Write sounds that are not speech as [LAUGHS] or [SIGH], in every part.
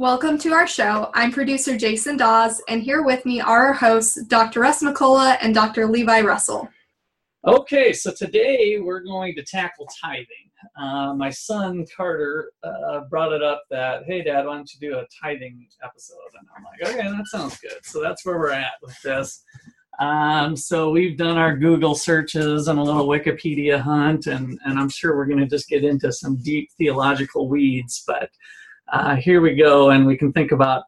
Welcome to our show. I'm producer Jason Dawes, and here with me are our hosts, Dr. Russ McCullough and Dr. Levi Russell. Okay, so today we're going to tackle tithing. Uh, my son Carter uh, brought it up that, hey, Dad, why don't you do a tithing episode? And I'm like, okay, that sounds good. So that's where we're at with this. Um, so we've done our Google searches and a little Wikipedia hunt, and, and I'm sure we're going to just get into some deep theological weeds. But uh, here we go, and we can think about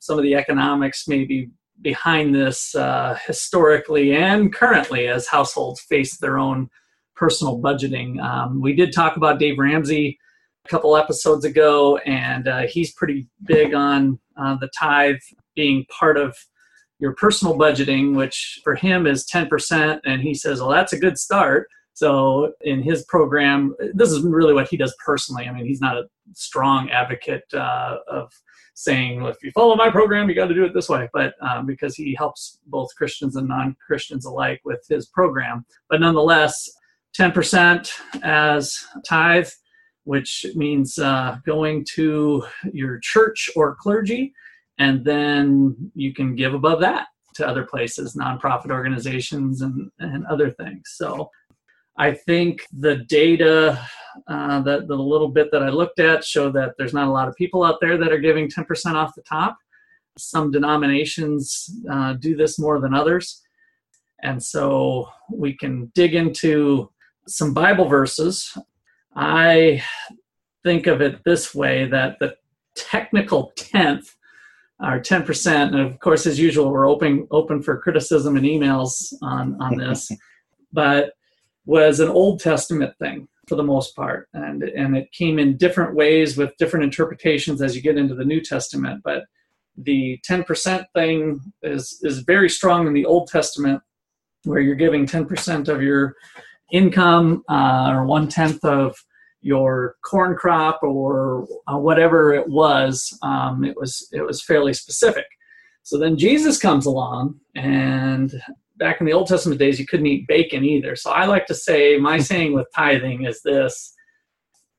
some of the economics maybe behind this uh, historically and currently as households face their own personal budgeting. Um, we did talk about Dave Ramsey a couple episodes ago, and uh, he's pretty big on uh, the tithe being part of your personal budgeting, which for him is 10%. And he says, well, that's a good start. So in his program, this is really what he does personally. I mean, he's not a strong advocate uh, of saying, well, if you follow my program, you got to do it this way. But um, because he helps both Christians and non-Christians alike with his program, but nonetheless, 10% as tithe, which means uh, going to your church or clergy, and then you can give above that to other places, nonprofit organizations, and, and other things. So I think the data, uh, that the little bit that I looked at, show that there's not a lot of people out there that are giving 10% off the top. Some denominations uh, do this more than others. And so we can dig into some Bible verses. I think of it this way that the technical tenth, or 10%, and of course, as usual, we're open, open for criticism and emails on, on this. [LAUGHS] but was an Old Testament thing for the most part, and and it came in different ways with different interpretations as you get into the New Testament. But the 10% thing is is very strong in the Old Testament, where you're giving 10% of your income uh, or one tenth of your corn crop or uh, whatever it was. Um, it was it was fairly specific. So then Jesus comes along and back in the Old Testament days, you couldn't eat bacon either. So I like to say, my hmm. saying with tithing is this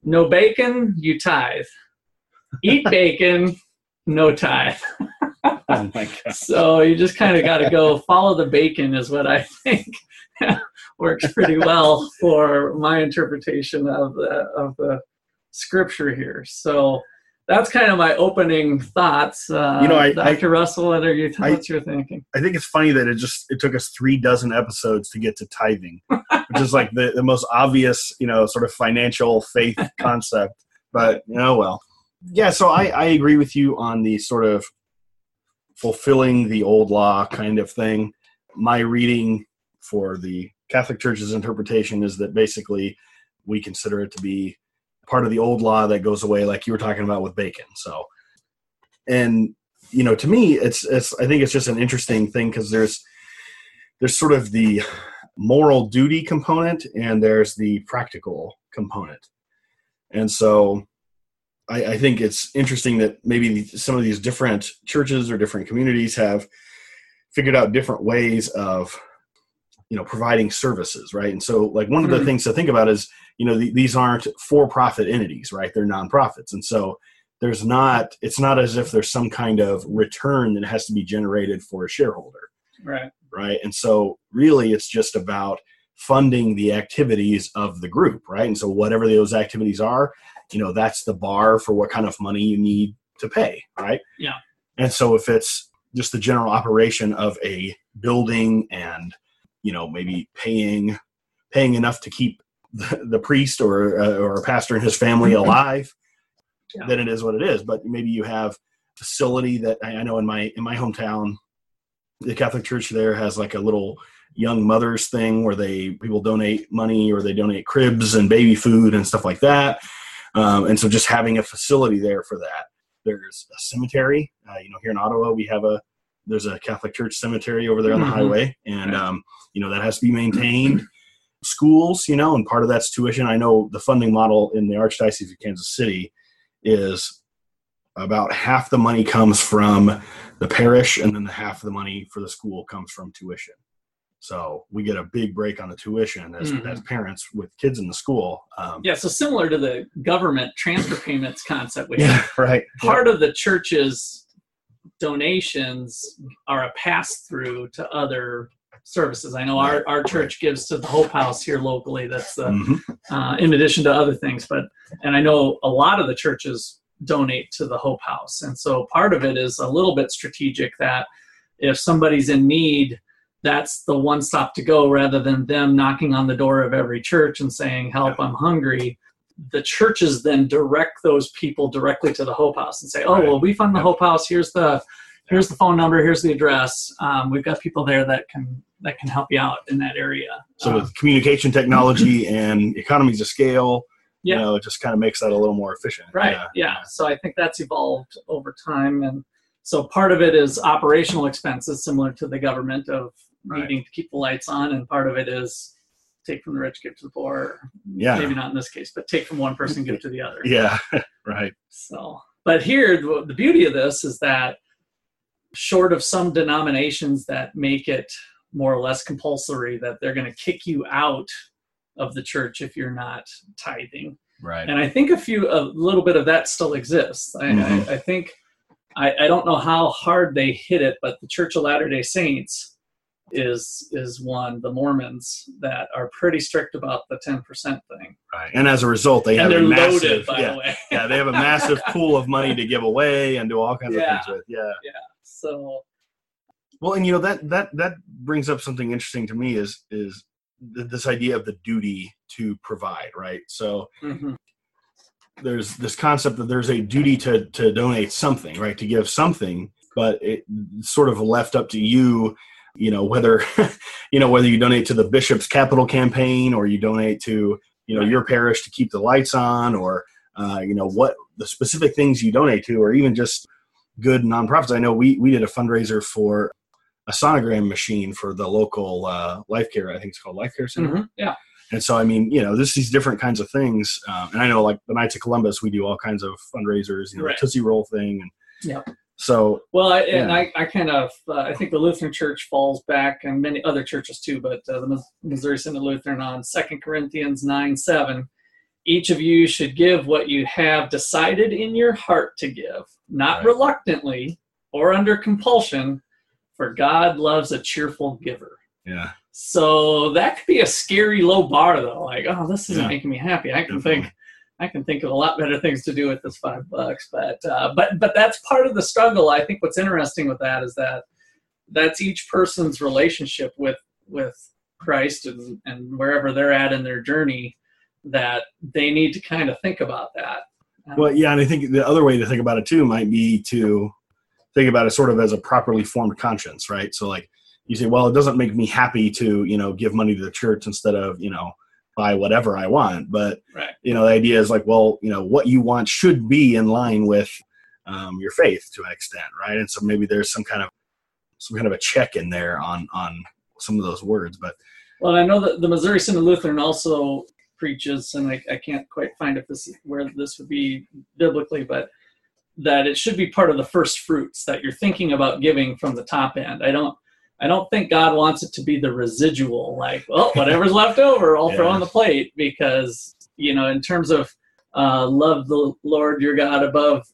no bacon, you tithe. Eat [LAUGHS] bacon, no tithe. [LAUGHS] oh my God. So you just kind of got to go follow the bacon, is what I think [LAUGHS] works pretty well for my interpretation of the, of the scripture here. So that's kind of my opening thoughts. Uh, you know, I, Dr. I, Russell, what are your thoughts? you're thinking? I think it's funny that it just it took us three dozen episodes to get to tithing, which is like the, the most obvious, you know, sort of financial faith [LAUGHS] concept. But you know, well, yeah. So I I agree with you on the sort of fulfilling the old law kind of thing. My reading for the Catholic Church's interpretation is that basically we consider it to be part of the old law that goes away, like you were talking about with bacon. So, and you know, to me, it's it's I think it's just an interesting thing because there's there's sort of the moral duty component and there's the practical component, and so I, I think it's interesting that maybe some of these different churches or different communities have figured out different ways of you know providing services right? And so like one of the mm-hmm. things to think about is you know these aren't for-profit entities right? They're nonprofits. And so there's not it's not as if there's some kind of return that has to be generated for a shareholder. Right. Right? And so really it's just about funding the activities of the group right? And so whatever those activities are you know that's the bar for what kind of money you need to pay right? Yeah. And so if it's just the general operation of a building and you know maybe paying paying enough to keep the, the priest or uh, or a pastor and his family alive yeah. then it is what it is. But maybe you have facility that I know in my in my hometown the Catholic Church there has like a little young mothers thing where they people donate money or they donate cribs and baby food and stuff like that. Um, and so just having a facility there for that. There's a cemetery uh, you know here in Ottawa we have a there's a Catholic church cemetery over there on the Mhm. highway, and um, you know that has to be maintained. Schools, you know, and part of that's tuition. I know the funding model in the Archdiocese of Kansas City is about half the money comes from the parish, and then the half of the money for the school comes from tuition. So we get a big break on the tuition as, Mhm. as parents with kids in the school. Um, Yeah, so similar to the government transfer payments concept, we have [LAUGHS] yeah, right. part of the church's donations are a pass through to other services. I know our, our church gives to the Hope House here locally. That's the Mhm. uh, in addition to other things. But and I know a lot of the churches donate to the Hope House, and so part of it is a little bit strategic that if somebody's in need, that's the one stop to go rather than them knocking on the door of every church and saying, "Help, I'm hungry." The churches then direct those people directly to the Hope House and say, "Oh, well, we fund the. Hope House. Here's the here's the phone number. Here's the address. Um, we've got people there that can that can help you out in that area." So Um, with communication technology [LAUGHS] and economies of scale, Yeah. you know, it just kind of makes that a little more efficient. Right. Yeah. Yeah. So I think that's evolved over time. And so part of it is operational expenses, similar to the government of Right. needing to keep the lights on. And part of it is take from the rich, give to the poor. Yeah. Maybe not in this case, but take from one person, give to the other. [LAUGHS] Yeah. [LAUGHS] right. So, but here, the, the beauty of this is that short of some denominations that make it more or less compulsory, that they're going to kick you out of the church if you're not tithing Right. and I think a few a little bit of that still exists. I, Mhm. I, I think I, I don't know how hard they hit it, but the Church of Latter Day Saints is is one. The Mormons that are pretty strict about the ten percent thing, Right. And as a result, they and have a massive, loaded, by yeah, the way. yeah, they have a massive [LAUGHS] pool of money to give away and do all kinds Yeah. of things with. Yeah. yeah. So Well, and you know that that that brings up something interesting to me is is th- this idea of the duty to provide, right? So mhm, there's this concept that there's a duty to to donate something, right? To give something, but it's sort of left up to you, you know, whether [LAUGHS] you know whether you donate to the bishop's capital campaign or you donate to you know your parish to keep the lights on or uh, you know what the specific things you donate to or even just good nonprofits. I know we we did a fundraiser for a sonogram machine for the local uh, life care. I think it's called Life Care Center. mhm, yeah, And so, I mean, you know, this these different kinds of things. Um, and I know, like the Knights of Columbus, we do all kinds of fundraisers, you know, Right. the Tootsie Roll thing, and Yep. So Well, I, and I, I kind of, uh, I think the Lutheran Church falls back, and many other churches too, but uh, the Missouri Synod Lutheran on Second Corinthians nine seven. Each of you should give what you have decided in your heart to give, not Right. reluctantly or under compulsion, for God loves a cheerful giver. yeah, So that could be a scary low bar, though. Like, oh, this isn't Yeah. making me happy. I can Definitely. think, I can think of a lot better things to do with this five bucks. But, uh, but, but that's part of the struggle. I think what's interesting with that is that that's each person's relationship with with Christ and and wherever they're at in their journey. That they need to kind of think about that. Um, well, yeah, and I think the other way to think about it too might be to think about it sort of as a properly formed conscience, right? So, like you say, well, it doesn't make me happy to you know give money to the church instead of you know buy whatever I want, but Right. you know the idea is like, well, you know what you want should be in line with um, your faith to an extent, right? And so maybe there's some kind of some kind of a check in there on on some of those words, but Well, I know that the Missouri Synod Lutheran also preaches, and I, I can't quite find if this is where this would be biblically, but that it should be part of the first fruits that you're thinking about giving from the top end. I don't I don't think God wants it to be the residual, like, well, whatever's left over, I'll throw on the plate, because you know, in terms of uh, love the Lord your God above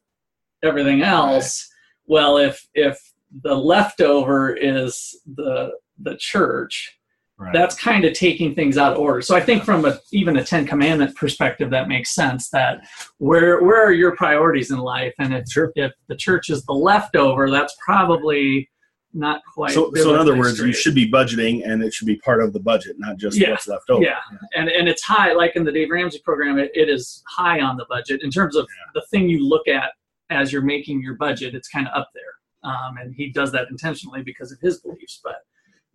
everything else. Well, if if the leftover is the the church, right. that's kind of taking things out of order. So I think from a, even a Ten Commandment perspective, that makes sense. That where where are your priorities in life, and if Sure. if the church is the leftover, that's probably not quite. so, so in other words, you should be budgeting, and it should be part of the budget, not just Yeah. what's left over. Yeah, and and it's high. Like in the Dave Ramsey program, it, it is high on the budget in terms of the thing you look at as you're making your budget. It's kind of up there, um, and he does that intentionally because of his beliefs. But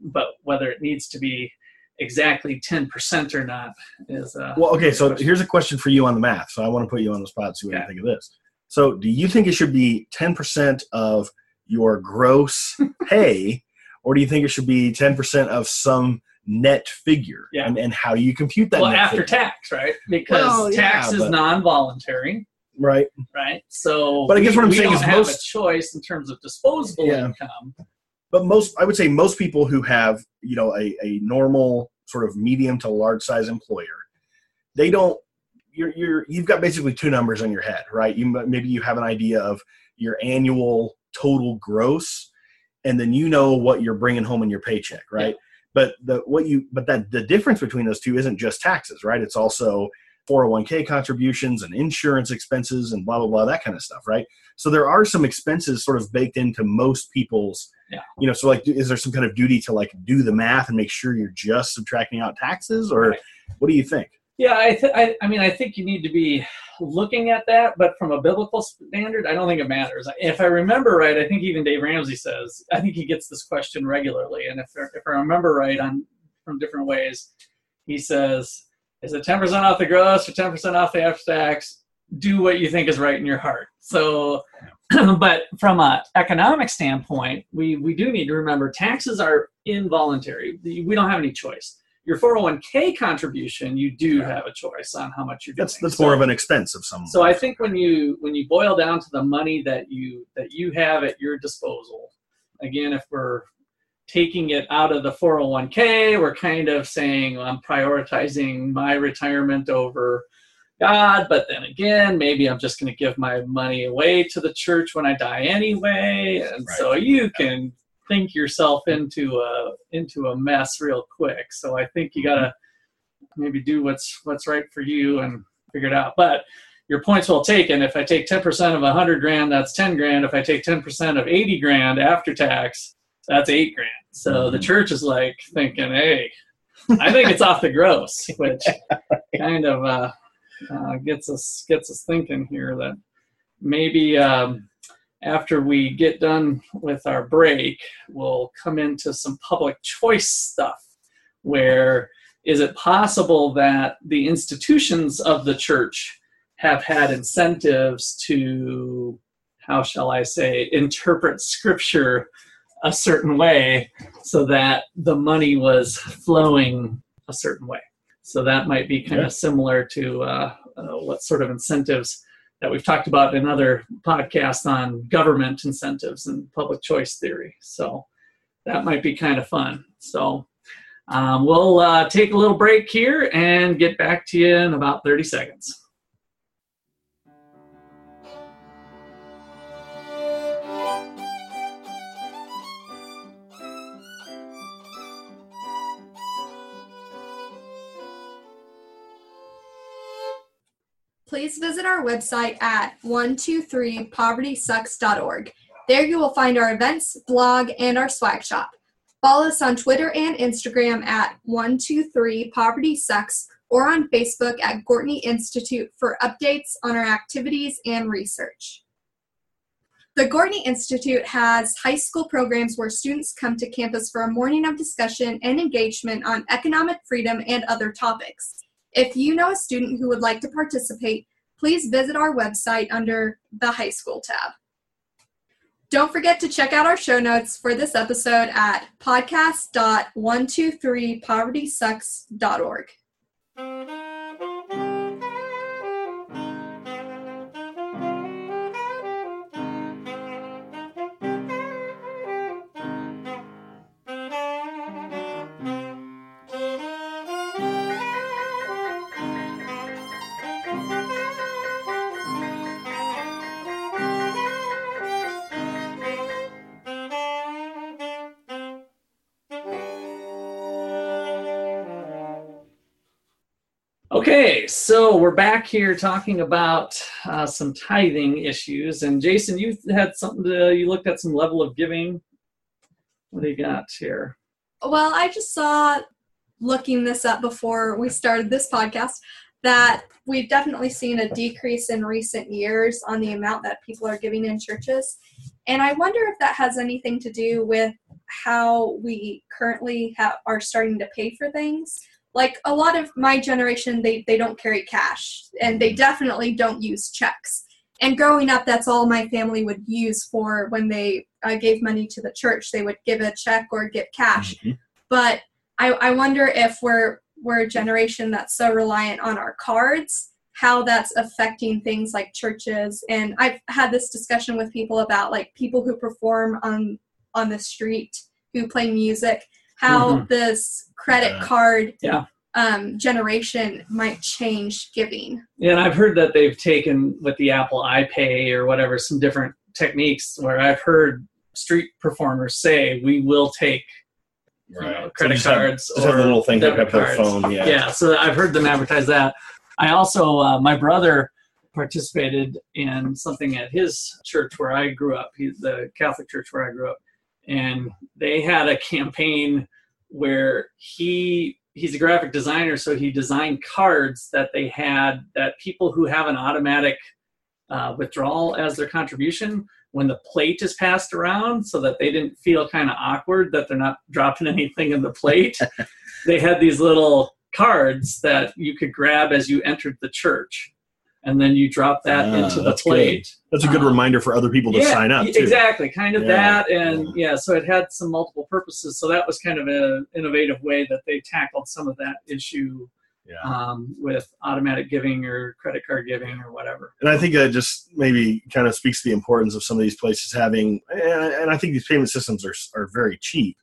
but whether it needs to be exactly ten percent or not is uh, Well, okay, so here's a question for you on the math. So I want to put you on the spot, see what you think of this. So, do you think it should be 10% of your gross [LAUGHS] pay, or do you think it should be 10% of some net figure? Yeah. And, and how do you compute that? well, net after figure? tax, right? Because Well, yeah, tax is but- non-voluntary, Right. right? So, But I guess we- what I'm we saying don't is have most- a choice in terms of disposable Yeah. income. But most, I would say most people who have, you know, a, a normal sort of medium to large size employer, they don't, you're, you're, you've got basically two numbers on your head, right? You maybe you have an idea of your annual total gross, and then you know what you're bringing home in your paycheck, right? But the what you, but that the difference between those two isn't just taxes, right? It's also 401k contributions and insurance expenses and blah blah blah that kind of stuff, right? So there are some expenses sort of baked into most people's Yeah. you know so like is there some kind of duty to like do the math and make sure you're just subtracting out taxes or Right. what do you think Yeah, I, th- I, I mean, I think you need to be looking at that, but from a biblical standard, I don't think it matters. If I remember right, I think even Dave Ramsey says, I think he gets this question regularly, and if, if I remember right on from different ways, he says, "Is it ten percent off the gross or ten percent off the after tax? Do what you think is right in your heart." So, [CLEARS THROAT] but from a economic standpoint, we we do need to remember taxes are involuntary. We don't have any choice your 401k contribution, you do Yeah. have a choice on how much you're doing. that's that's So- more of an expense of some So I think when you when you boil down to the money that you that you have at your disposal, again, if we're taking it out of the 401k, we're kind of saying well, I'm prioritizing my retirement over God, but then again, maybe I'm just going to give my money away to the church when I die anyway, and so you can think yourself into a into a mess real quick. So I think you gotta maybe do what's what's right for you and figure it out. But your point's well taken. If I take ten percent of a hundred grand, that's ten grand. If I take ten percent of eighty grand after tax, that's eight grand. So the Mhm. church is like thinking, hey, I think it's off the gross, [LAUGHS] which kind of uh, uh, gets us gets us thinking here that maybe um, after we get done with our break, we'll come into some public choice stuff. Where is it possible that the institutions of the church have had incentives to, how shall I say, interpret scripture a certain way so that the money was flowing a certain way? So that might be kind Yeah. of similar to uh, uh, what sort of incentives that we've talked about in other podcasts on government incentives and public choice theory. So that might be kind of fun. So um, we'll uh, take a little break here and get back to you in about 30 seconds. Please visit our website at 123povertysucks.org. There you will find our events, blog, and our swag shop. Follow us on Twitter and Instagram at 123povertysucks or on Facebook at Gortney Institute for updates on our activities and research. The Gortney Institute has high school programs where students come to campus for a morning of discussion and engagement on economic freedom and other topics. If you know a student who would like to participate, please visit our website under the High School tab. Don't forget to check out our show notes for this episode at podcast.123povertysucks.org. Okay, so we're back here talking about uh, some tithing issues. And Jason, you had something to, you looked at some level of giving. What do you got here? Well, I just saw looking this up before we started this podcast that we've definitely seen a decrease in recent years on the amount that people are giving in churches. And I wonder if that has anything to do with how we currently are starting to pay for things. Like a lot of my generation, they, they don't carry cash and they definitely don't use checks. And growing up, that's all my family would use for when they uh, gave money to the church. They would give a check or give cash. Mhm. But I, I wonder if we're we're a generation that's so reliant on our cards, how that's affecting things like churches. And I've had this discussion with people about like people who perform on on the street, who play music, how this credit Yeah. card Yeah. um, generation might change giving. Yeah, and I've heard that they've taken with the Apple iPay or whatever some different techniques where I've heard street performers say we will take you know, So credit just have- cards have or the little thing debit up to their cards. phone. Yeah. Yeah, so I've heard them advertise that. I also, uh, my brother participated in something at his church where I grew up, he, the Catholic church where I grew up, and they had a campaign where he he's a graphic designer, so he designed cards that they had that people who have an automatic uh, withdrawal as their contribution when the plate is passed around so that they didn't feel kind of awkward that they're not [LAUGHS] dropping anything in the plate [LAUGHS] they had these little cards that you could grab as you entered the church and then you drop that Ah, into the that's good. plate That's a good Uh, reminder for other people to yeah, sign up too. exactly kind of Yeah, that and yeah. so it had some multiple purposes so that was kind of an innovative way that they tackled some of that issue Yeah. um, with automatic giving or credit card giving or whatever And I think that just maybe kind of speaks to the importance of some of these places having, and, and I think these payment systems are are very cheap.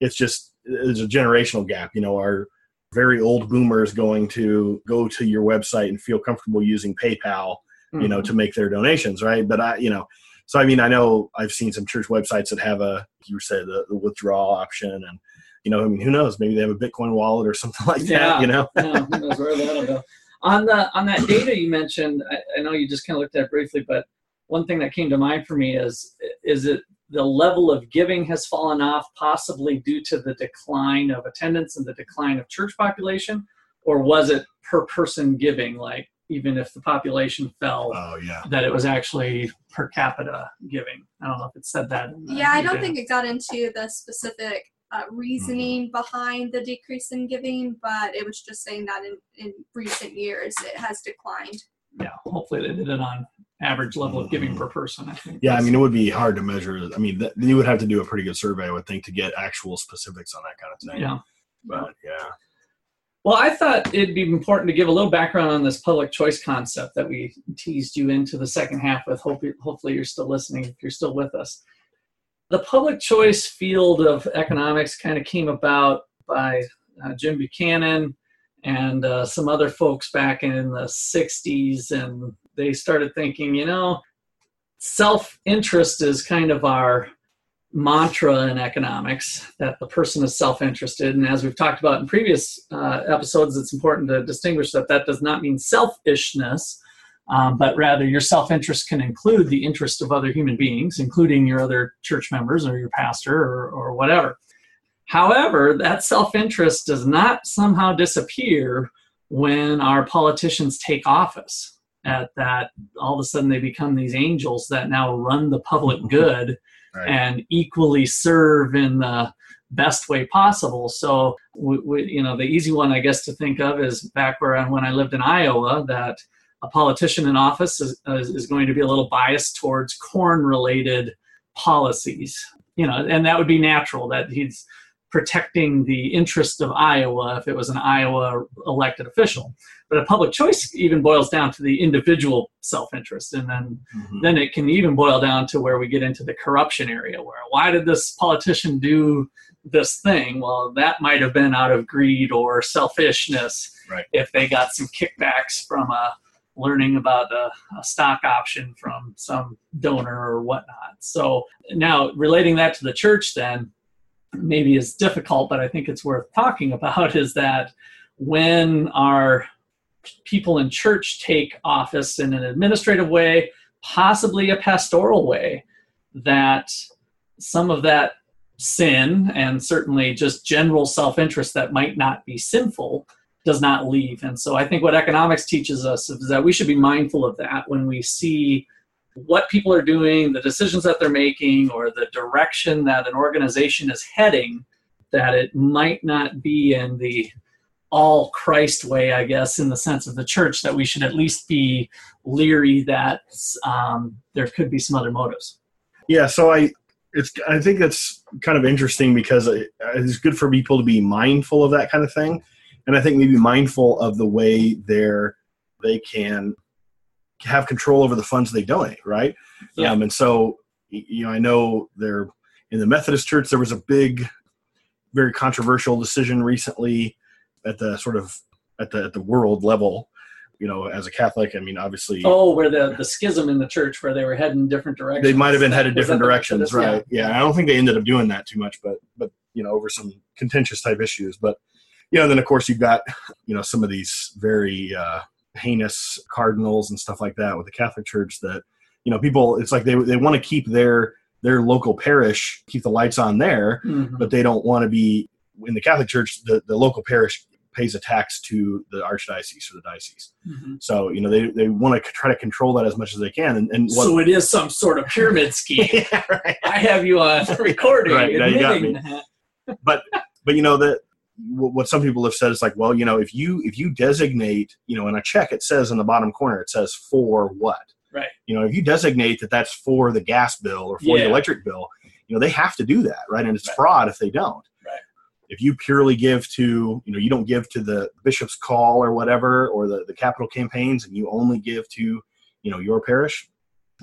It's just there's a generational gap. You know, our very old boomers going to go to your website and feel comfortable using PayPal, you know, Mhm. to make their donations, right? But I, you know, so I mean, I know I've seen some church websites that have a, you said the, the withdrawal option, and you know, I mean, who knows? Maybe they have a Bitcoin wallet or something [LAUGHS] like Yeah. that. You know, yeah, who knows where that'll go. On the on that data you mentioned, I, I know you just kind of looked at it briefly, but one thing that came to mind for me is is it the level of giving has fallen off, possibly due to the decline of attendance and the decline of church population, or was it per person giving? Like even if the population fell, oh yeah, that it was actually per capita giving. I don't know if it said that. Yeah, I don't think it got into the specific uh, reasoning Mm-hmm. behind the decrease in giving, but it was just saying that in, in recent years it has declined. Yeah, hopefully they did it on average level of giving per person. I think. Yeah, I mean, it would be hard to measure. I mean, th- you would have to do a pretty good survey, I would think, to get actual specifics on that kind of thing. yeah. But yeah, Well, I thought it'd be important to give a little background on this public choice concept that we teased you into the second half with. Hope, hopefully, you're still listening if you're still with us. The public choice field of economics kind of came about by uh, Jim Buchanan and uh, some other folks back in the 60s, and they started thinking, you know, self interest is kind of our mantra in economics that the person is self-interested. And as we've talked about in previous uh, episodes it's important to distinguish that that does not mean selfishness um, but rather your self-interest can include the interest of other human beings including your other church members or your pastor or, or whatever. However that self-interest does not somehow disappear when our politicians take office at that all of a sudden they become these angels that now run the public [LAUGHS] good right. and equally serve in the best way possible. So, we, we, you know, the easy one, I guess, to think of is back where I, when I lived in Iowa, that a politician in office is, is is going to be a little biased towards corn-related policies. You know, and that would be natural that he's protecting the interest of Iowa if it was an Iowa elected official. But a public choice even boils down to the individual self-interest, and then Mhm. then it can even boil down to where we get into the corruption area where why did this politician do this thing well that might have been out of greed or selfishness Right. if they got some kickbacks from a learning about a, a stock option from some donor or whatnot so now relating that to the church then maybe is difficult but i think it's worth talking about [LAUGHS] is that when our people in church take office in an administrative way possibly a pastoral way that some of that sin and certainly just general self-interest that might not be sinful does not leave. And so i think what economics teaches us is that we should be mindful of that when we see what people are doing the decisions that they're making or the direction that an organization is heading that it might not be in the all Christ way, I guess, in the sense of the church, that we should at least be leery that um, there could be some other motives. Yeah, so I it's I think it's kind of interesting because it- it's good for people to be mindful of that kind of thing, and I think maybe mindful of the way they're they can have control over the funds they donate, right? Yeah. Um, and so you know, I know there in the Methodist Church there was a big, very controversial decision recently at the sort of at the at the world level. You know, as a Catholic, I mean, obviously, Oh, where the, the schism in the church, where they were heading different directions. they might have been headed different directions, Methodist? Yeah. right? Yeah. I don't think they ended up doing that too much, but but you know, over some contentious type issues. But you know, then of course you've got you know some of these very uh, heinous cardinals and stuff like that with the Catholic Church that you know people. It's like they they want to keep their their local parish, keep the lights on there, Mhm. but they don't want to be in the Catholic Church. The the local parish pays a tax to the archdiocese or the diocese. Mhm. So you know they they want to try to control that as much as they can. And, and what, So it is some sort of pyramid scheme. [LAUGHS] yeah, right. I have you [LAUGHS] on recording Right, now you got me. that. but but you know that what some people have said is like well you know if you if you designate you know in a check it says in the bottom corner it says for what Right. you know if you designate that that's for the gas bill or for Yeah. the electric bill you know they have to do that right and it's Right. fraud if they don't Right. if you purely give to you know you don't give to the bishop's call or whatever or the the capital campaigns and you only give to you know your parish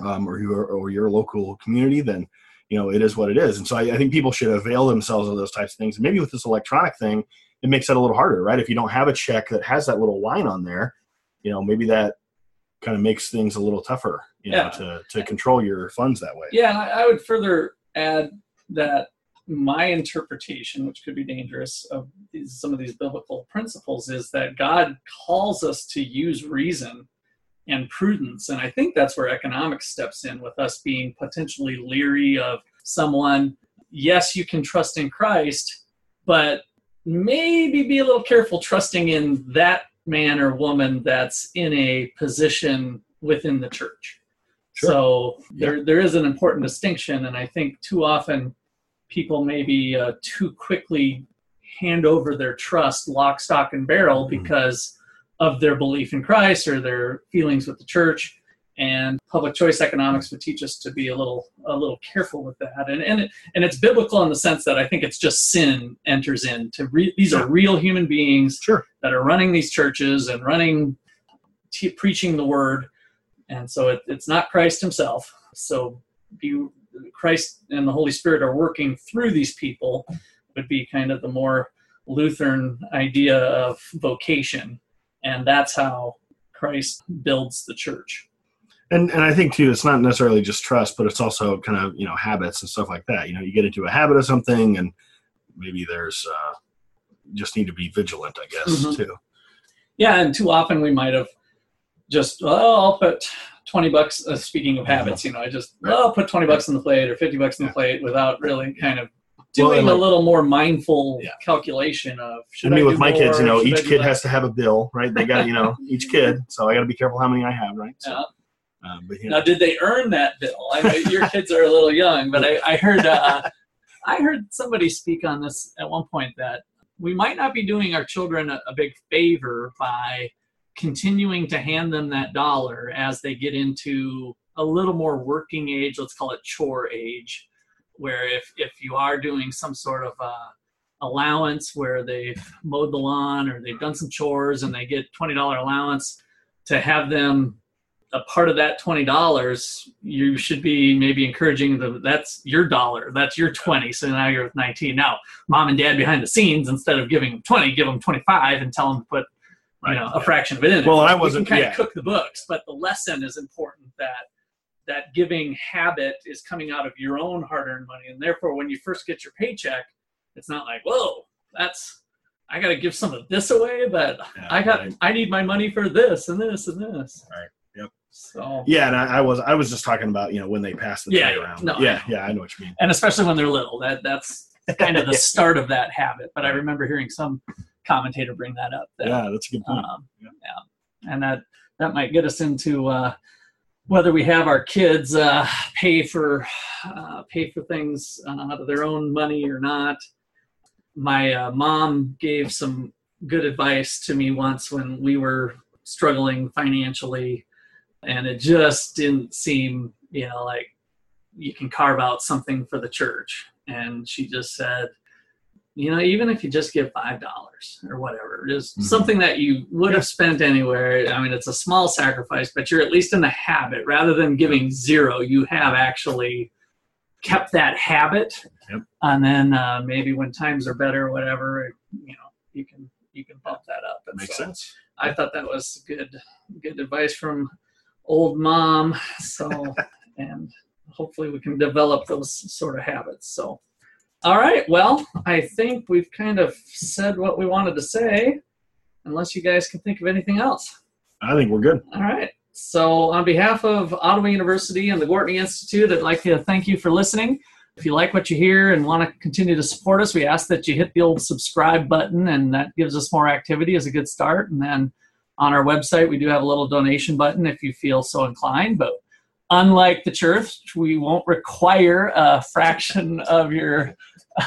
um, or your or your local community then you know it is what it is. And so I, I think people should avail themselves of those types of things. And maybe with this electronic thing it makes that a little harder right? If you don't have a check that has that little line on there you know maybe that kind of makes things a little tougher you know to to control your funds that way. Yeah, and I, I would further add that my interpretation, which could be dangerous, of these, some of these biblical principles is that God calls us to use reason and prudence. And I think that's where economics steps in with us being potentially leery of someone. Yes, you can trust in Christ, but maybe be a little careful trusting in that man or woman that's in a position within the church. Sure. So there, there is an important distinction, and I think too often people maybe uh, too quickly hand over their trust lock, stock, and barrel Mhm. because of their belief in Christ or their feelings with the church. And public choice economics would teach us to be a little a little careful with that. And and it, and it's biblical in the sense that I think it's just sin enters in. To re- these are real human beings sure that are running these churches and running t- preaching the word and so it, it's not christ himself so you christ and the holy spirit are working through these people would be kind of the more lutheran idea of vocation and that's how christ builds the church and and I think too, it's not necessarily just trust, but it's also kind of you know habits and stuff like that. You know, you get into a habit of something, and maybe there's uh, just need to be vigilant, I guess, Mhm. too. yeah and too often we might have just oh i'll put 20 bucks uh, speaking of habits you know i just Right. oh, i'll put 20 bucks in the plate or 50 bucks in the plate without really kind of Well, doing a little more mindful Yeah. calculation of should I mean, with my kids, you know, each kid has to have a bill, right? They got, you know, [LAUGHS] each kid. So I got to be careful how many I have, right? So, Yeah. uh, but you Now, did they earn that bill? I know your kids are a little young, but I, I heard uh, I heard somebody speak on this at one point that we might not be doing our children a, a big favor by continuing to hand them that dollar as they get into a little more working age. Let's call it chore age, where if if you are doing some sort of uh, allowance where they've mowed the lawn or they've done some chores and they get twenty dollar allowance to have them a part of that twenty dollars, you should be maybe encouraging the that's your dollar, that's your twenty. So now you're with nineteen. Now, mom and dad behind the scenes, instead of giving them twenty, give them twenty five and tell them to put you know a fraction of it in. Well, and I wasn't- can kind yeah. of cook the books, but the lesson is important that that giving habit is coming out of your own hard earned money, and therefore, when you first get your paycheck, it's not like whoa, that's I got to give some of this away, but Yeah, I got right. I need my money for this and this and this. Right. Yep. So yeah, and I, I was I was just talking about you know when they pass the Yeah, around. No, I yeah, know. yeah, I know what you mean. and especially when they're little, that that's kind of the Yeah. [LAUGHS] [LAUGHS] start of that habit. But I remember hearing some commentator bring that up. That, Yeah, that's a good point. um, Yeah. yeah. and that that might get us into uh, whether we have our kids uh, pay for uh, pay for things uh, out of their own money or not. My uh, mom gave some good advice to me once when we were struggling financially, and it just didn't seem, you know, like you can carve out something for the church. And she just said, you know, even if you just give five dollars or whatever, just Mhm. something that you would have spent anywhere. I mean, it's a small sacrifice, but you're at least in the habit rather than giving zero. You have actually kept that habit, Yep. and then uh, maybe when times are better, or whatever, you know, you can you can bump that up. And Makes so sense. I thought that was good good advice from old mom. So [LAUGHS] and hopefully we can develop those sort of habits. So all right, well, I think we've kind of said what we wanted to say, unless you guys can think of anything else. I think we're good. All right. So, on behalf of Ottawa University and the Gortney Institute, I'd like to thank you for listening. If you like what you hear and want to continue to support us, we ask that you hit the old subscribe button, and that gives us more activity as a good start. And then on our website, we do have a little donation button if you feel so inclined. But unlike the church, we won't require a fraction of your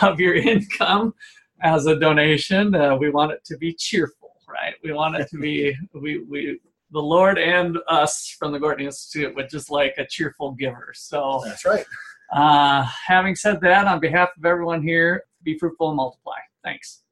of your income as a donation. Uh, we want it to be cheerful, right? We want it to be we we the Lord and us from the Gortney Institute would just like a cheerful giver. So, That's right. uh, having said that, on behalf of everyone here, be fruitful and multiply. Thanks.